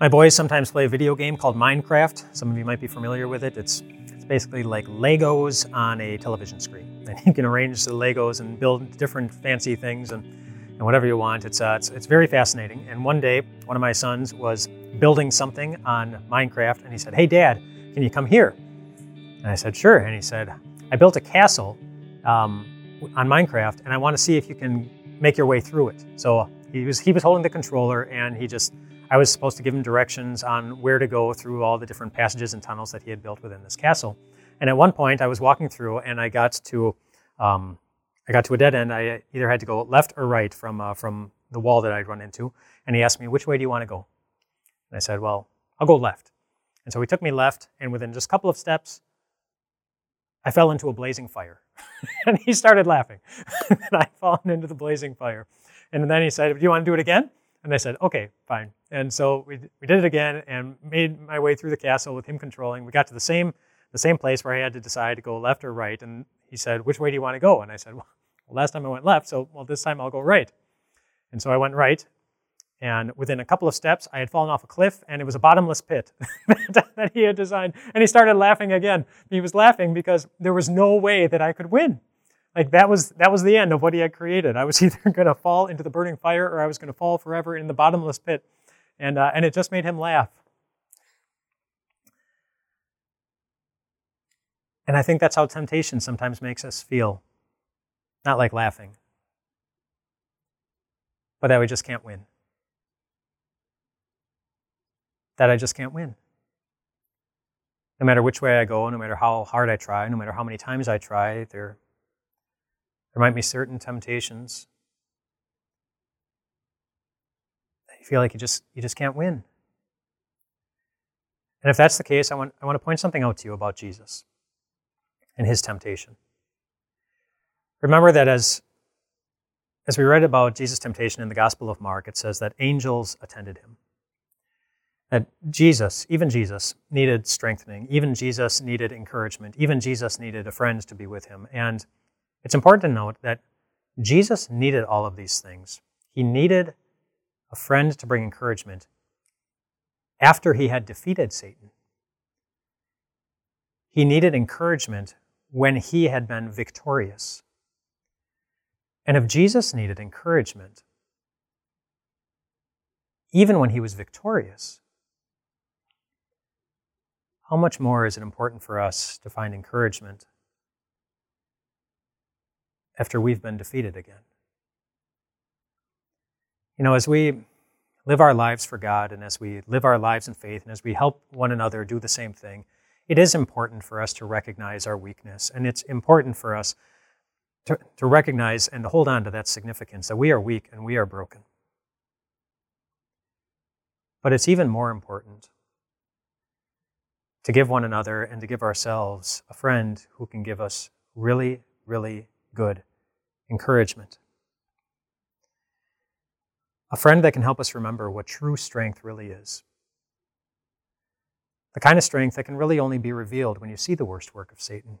My boys sometimes play a video game called Minecraft. Some of you might be familiar with it. It's, it's basically like Legos on a television screen. And you can arrange the Legos and build different fancy things and, and whatever you want. It's, uh, it's, it's very fascinating. And one day, one of my sons was building something on Minecraft and he said, Hey, Dad, can you come here? And I said, Sure. And he said, I built a castle um, on Minecraft and I want to see if you can make your way through it. So he was, he was holding the controller and he just I was supposed to give him directions on where to go through all the different passages and tunnels that he had built within this castle. And at one point, I was walking through, and I got to um, I got to a dead end. I either had to go left or right from uh, from the wall that I'd run into. And he asked me, "Which way do you want to go?" And I said, "Well, I'll go left." And so he took me left, and within just a couple of steps, I fell into a blazing fire. and he started laughing. and I'd fallen into the blazing fire. And then he said, Do you want to do it again? And I said, okay, fine. And so we, we did it again and made my way through the castle with him controlling. We got to the same, the same place where I had to decide to go left or right. And he said, which way do you want to go? And I said, well, last time I went left, so well, this time I'll go right. And so I went right. And within a couple of steps, I had fallen off a cliff, and it was a bottomless pit that he had designed. And he started laughing again. He was laughing because there was no way that I could win. Like that was that was the end of what he had created. I was either going to fall into the burning fire or I was going to fall forever in the bottomless pit, and uh, and it just made him laugh. And I think that's how temptation sometimes makes us feel. Not like laughing, but that we just can't win. That I just can't win. No matter which way I go, no matter how hard I try, no matter how many times I try, there there might be certain temptations you feel like you just you just can't win. And if that's the case, I want, I want to point something out to you about Jesus and his temptation. Remember that as, as we read about Jesus' temptation in the Gospel of Mark, it says that angels attended him. That Jesus, even Jesus, needed strengthening. Even Jesus needed encouragement. Even Jesus needed a friend to be with him. And it's important to note that Jesus needed all of these things. He needed a friend to bring encouragement after he had defeated Satan. He needed encouragement when he had been victorious. And if Jesus needed encouragement, even when he was victorious, how much more is it important for us to find encouragement after we've been defeated again. You know, as we live our lives for God and as we live our lives in faith and as we help one another do the same thing, it is important for us to recognize our weakness. And it's important for us to, to recognize and to hold on to that significance that we are weak and we are broken. But it's even more important to give one another and to give ourselves a friend who can give us really, really good encouragement. A friend that can help us remember what true strength really is. The kind of strength that can really only be revealed when you see the worst work of Satan.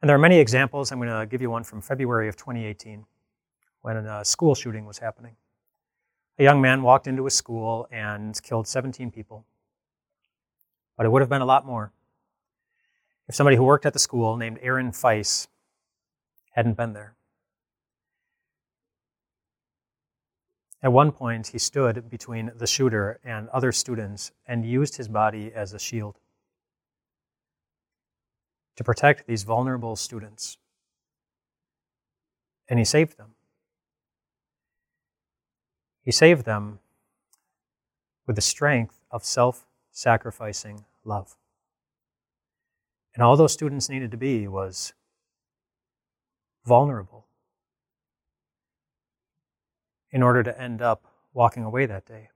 And there are many examples. I'm going to give you one from February of 2018 when a school shooting was happening. A young man walked into a school and killed 17 people. But it would have been a lot more if somebody who worked at the school named Aaron Feis hadn't been there. At one point, he stood between the shooter and other students and used his body as a shield to protect these vulnerable students. And he saved them. He saved them with the strength of self sacrificing love. And all those students needed to be was vulnerable in order to end up walking away that day.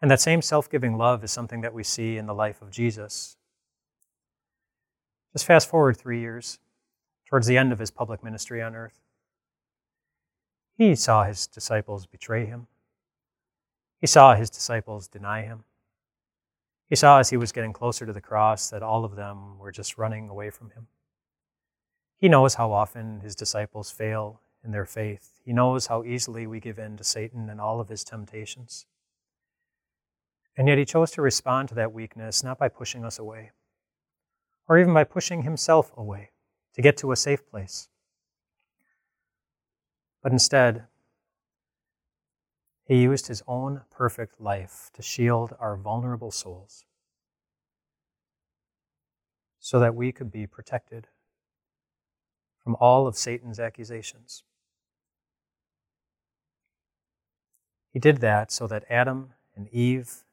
And that same self giving love is something that we see in the life of Jesus. Just fast forward three years, towards the end of his public ministry on earth. He saw his disciples betray him. He saw his disciples deny him. He saw as he was getting closer to the cross that all of them were just running away from him. He knows how often his disciples fail in their faith. He knows how easily we give in to Satan and all of his temptations. And yet he chose to respond to that weakness not by pushing us away, or even by pushing himself away to get to a safe place, but instead, he used his own perfect life to shield our vulnerable souls so that we could be protected from all of Satan's accusations. He did that so that Adam and Eve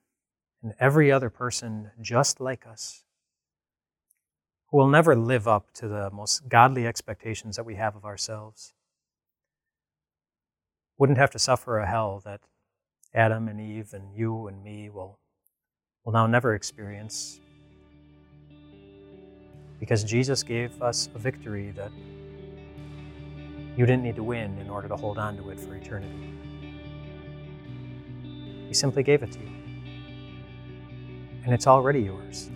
and every other person just like us, who will never live up to the most godly expectations that we have of ourselves, wouldn't have to suffer a hell that Adam and Eve and you and me will, will now never experience. Because Jesus gave us a victory that you didn't need to win in order to hold on to it for eternity. He simply gave it to you. And it's already yours.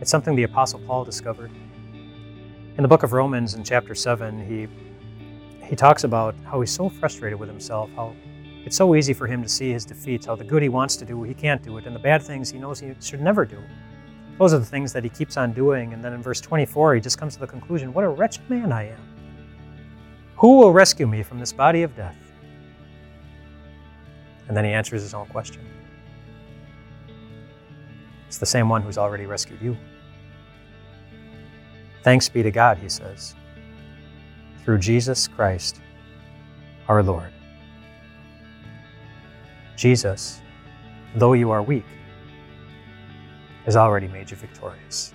It's something the Apostle Paul discovered. In the book of Romans, in chapter 7, he, he talks about how he's so frustrated with himself, how it's so easy for him to see his defeats, how the good he wants to do, he can't do it, and the bad things he knows he should never do. Those are the things that he keeps on doing. And then in verse 24, he just comes to the conclusion what a wretched man I am. Who will rescue me from this body of death? And then he answers his own question. It's the same one who's already rescued you. Thanks be to God, he says, through Jesus Christ our Lord. Jesus, though you are weak, has already made you victorious.